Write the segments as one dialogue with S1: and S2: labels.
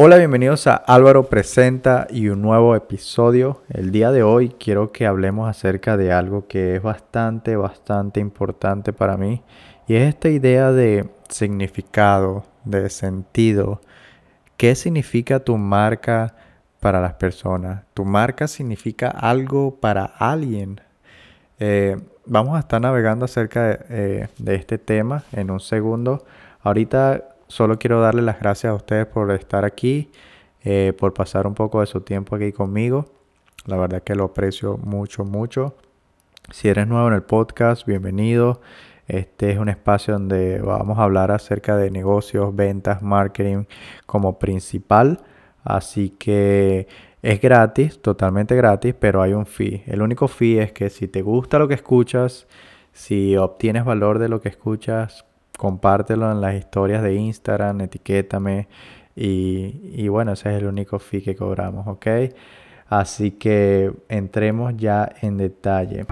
S1: Hola, bienvenidos a Álvaro Presenta y un nuevo episodio. El día de hoy quiero que hablemos acerca de algo que es bastante, bastante importante para mí y es esta idea de significado, de sentido. ¿Qué significa tu marca para las personas? Tu marca significa algo para alguien. Eh, vamos a estar navegando acerca de, eh, de este tema en un segundo. Ahorita solo quiero darle las gracias a ustedes por estar aquí, eh, por pasar un poco de su tiempo aquí conmigo. La verdad que lo aprecio mucho, mucho. Si eres nuevo en el podcast, bienvenido. Este es un espacio donde vamos a hablar acerca de negocios, ventas, marketing como principal. Así que es gratis, totalmente gratis, pero hay un fee. El único fee es que si te gusta lo que escuchas, si obtienes valor de lo que escuchas, compártelo en las historias de Instagram, etiquétame. Y, bueno, ese es el único fee que cobramos, ¿ok? Así que entremos ya en detalle.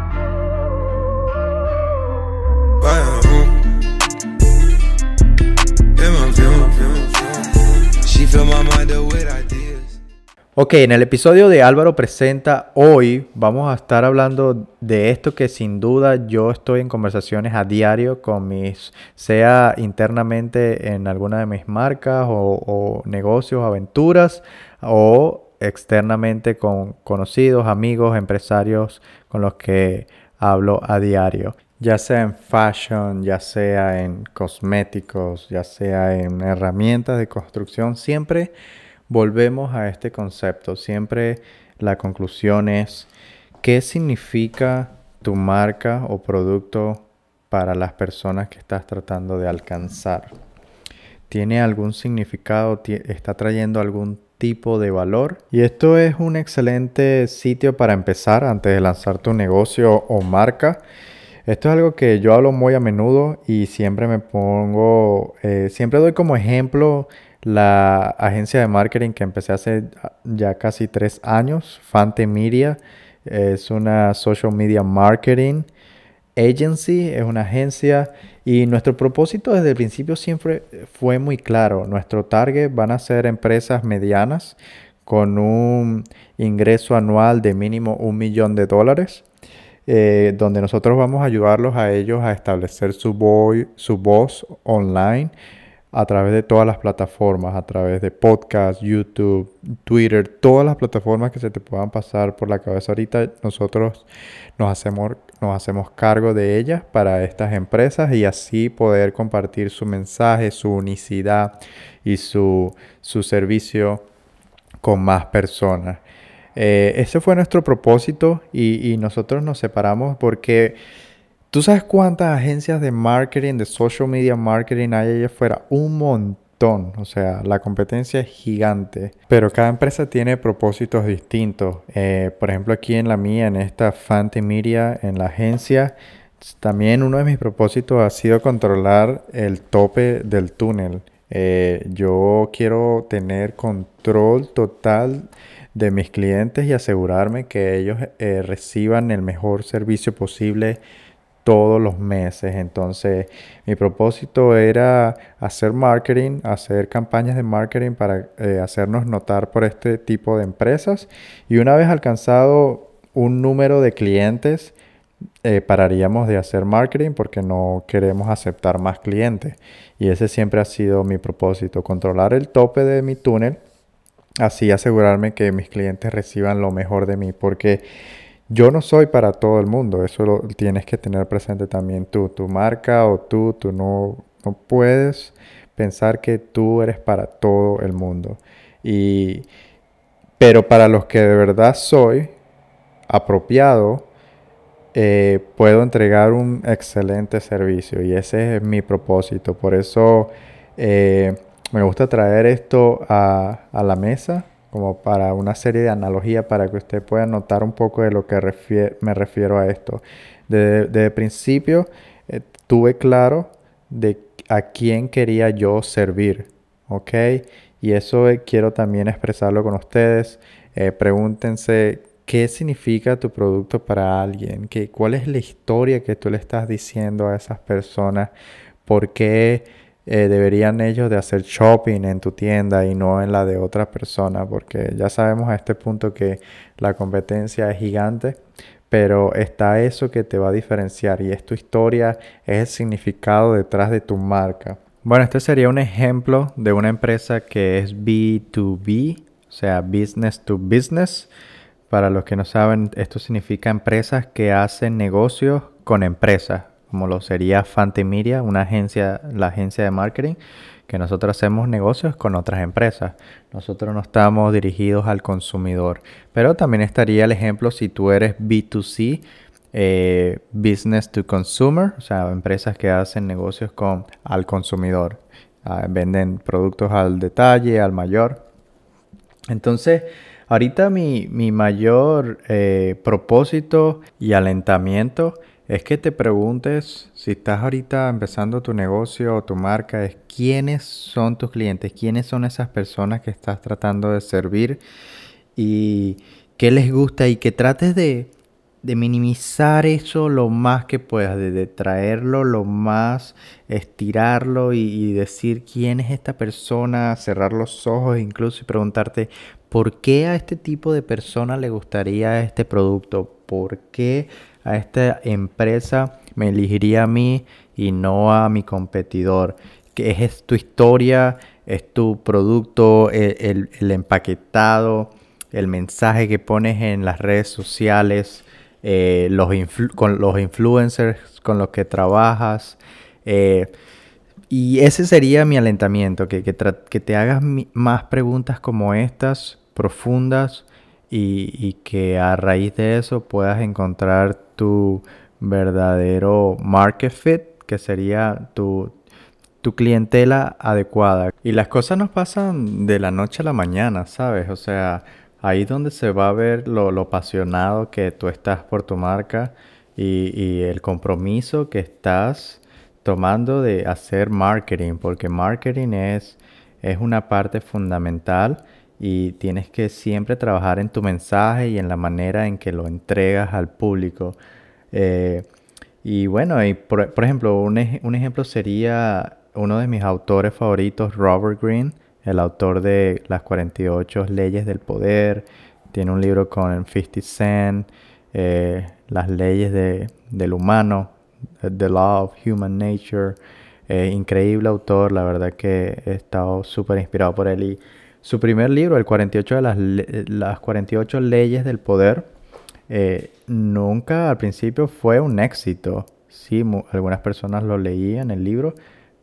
S1: Ok, en el episodio de Álvaro Presenta, hoy vamos a estar hablando de esto que sin duda yo estoy en conversaciones a diario con mis, sea internamente en alguna de mis marcas o, negocios, aventuras, o externamente con conocidos, amigos, empresarios con los que hablo a diario. Ya sea en fashion, ya sea en cosméticos, ya sea en herramientas de construcción, siempre volvemos a este concepto. Siempre la conclusión es, ¿qué significa tu marca o producto para las personas que estás tratando de alcanzar? ¿Tiene algún significado? ¿Está trayendo algún tipo de valor? Y esto es un excelente sitio para empezar antes de lanzar tu negocio o marca. Esto es algo que yo hablo muy a menudo y siempre me pongo, eh, siempre doy como ejemplo la agencia de marketing que empecé hace ya casi tres años, Fante Media, es una social media marketing agency, es una agencia y nuestro propósito desde el principio siempre fue muy claro. Nuestro target van a ser empresas medianas con un ingreso anual de mínimo un millón de dólares. Eh, donde nosotros vamos a ayudarlos a ellos a establecer su, su voz online a través de todas las plataformas, a través de podcast, YouTube, Twitter, todas las plataformas que se te puedan pasar por la cabeza ahorita, nosotros nos hacemos, nos hacemos cargo de ellas para estas empresas y así poder compartir su mensaje, su unicidad y su, su servicio con más personas. Eh, ese fue nuestro propósito y, y nosotros nos separamos porque ¿Tú sabes cuántas agencias de marketing, de social media marketing hay allá afuera? Un montón. O sea, la competencia es gigante. Pero cada empresa tiene propósitos distintos. Eh, por ejemplo, aquí en la mía, en esta Fante Media, en la agencia, también uno de mis propósitos ha sido controlar el tope del túnel. Eh, yo quiero tener control total de mis clientes y asegurarme que ellos eh, reciban el mejor servicio posible todos los meses. Entonces, mi propósito era hacer marketing, hacer campañas de marketing para eh, hacernos notar por este tipo de empresas. Y una vez alcanzado un número de clientes, eh, pararíamos de hacer marketing porque no queremos aceptar más clientes. Y ese siempre ha sido mi propósito, controlar el tope de mi túnel, así asegurarme que mis clientes reciban lo mejor de mí, porque yo no soy para todo el mundo, eso lo tienes que tener presente también tú. Tu marca o tú, tú no, no puedes pensar que tú eres para todo el mundo. Y, pero para los que de verdad soy apropiado, eh, puedo entregar un excelente servicio y ese es mi propósito. Por eso eh, me gusta traer esto a, a la mesa como para una serie de analogías para que usted pueda notar un poco de lo que me refiero a esto. Desde, principio eh, tuve claro de a quién quería yo servir, ¿ok? Y eso eh, quiero también expresarlo con ustedes. Eh, pregúntense qué significa tu producto para alguien, ¿Qué, cuál es la historia que tú le estás diciendo a esas personas, por qué eh, deberían ellos de hacer shopping en tu tienda y no en la de otra persona, porque ya sabemos a este punto que la competencia es gigante, pero está eso que te va a diferenciar y es tu historia, es el significado detrás de tu marca. Bueno, este sería un ejemplo de una empresa que es B2B, o sea, business to business. Para los que no saben, esto significa empresas que hacen negocios con empresas como lo sería Fantemiria, una agencia, la agencia de marketing, que nosotros hacemos negocios con otras empresas. Nosotros no estamos dirigidos al consumidor. Pero también estaría el ejemplo si tú eres B2C, eh, Business to Consumer, o sea, empresas que hacen negocios con al consumidor. Ah, venden productos al detalle, al mayor. Entonces, ahorita mi, mayor eh, propósito y alentamiento es que te preguntes, si estás ahorita empezando tu negocio o tu marca, es quiénes son tus clientes, quiénes son esas personas que estás tratando de servir y qué les gusta y que trates de, minimizar eso lo más que puedas, de, traerlo lo más, estirarlo y, y, decir quién es esta persona, cerrar los ojos incluso y preguntarte por qué a este tipo de persona le gustaría este producto, por qué a esta empresa me elegiría a mí y no a mi competidor. Que es, tu historia, es tu producto, el, empaquetado, el mensaje que pones en las redes sociales, eh, los con los influencers con los que trabajas. Eh, y ese sería mi alentamiento, que, que te hagas más preguntas como estas, profundas, y, que a raíz de eso puedas encontrar tu verdadero market fit, que sería tu, tu clientela adecuada. Y las cosas no pasan de la noche a la mañana, ¿sabes? O sea, ahí es donde se va a ver lo, lo apasionado que tú estás por tu marca y, y el compromiso que estás tomando de hacer marketing, porque marketing es, es una parte fundamental y tienes que siempre trabajar en tu mensaje y en la manera en que lo entregas al público. Eh, y bueno, y por, ejemplo, un, un, ejemplo sería uno de mis autores favoritos, Robert Greene, el autor de Las 48 leyes del poder. Tiene un libro con 50 Cent, eh, Las leyes de, del humano, The Law of Human Nature. Eh, increíble autor, la verdad que he estado súper inspirado por él. Y su primer libro, el 48 de las, las 48 leyes del poder, eh, nunca al principio fue un éxito. Sí, algunas personas lo leían el libro,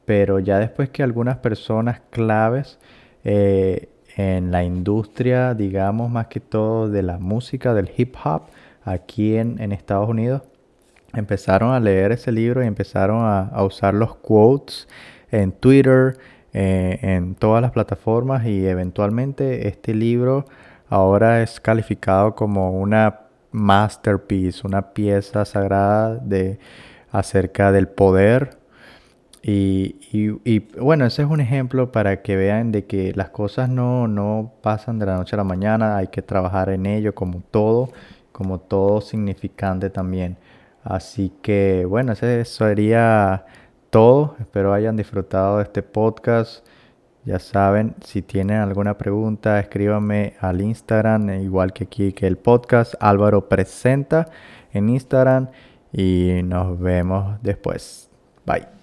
S1: pero ya después que algunas personas claves eh, en la industria, digamos más que todo de la música, del hip hop, aquí en, Estados Unidos, empezaron a leer ese libro y empezaron a usar los quotes en Twitter, eh, en todas las plataformas y eventualmente este libro ahora es calificado como una masterpiece, una pieza sagrada de acerca del poder. Y, bueno, ese es un ejemplo para que vean de que las cosas no, no pasan de la noche a la mañana, hay que trabajar en ello como todo, como todo significante también. Así que bueno, ese sería todo. Espero hayan disfrutado de este podcast. Ya saben, si tienen alguna pregunta, escríbanme al Instagram, igual que aquí que el podcast. Álvaro Presenta en Instagram y nos vemos después. Bye.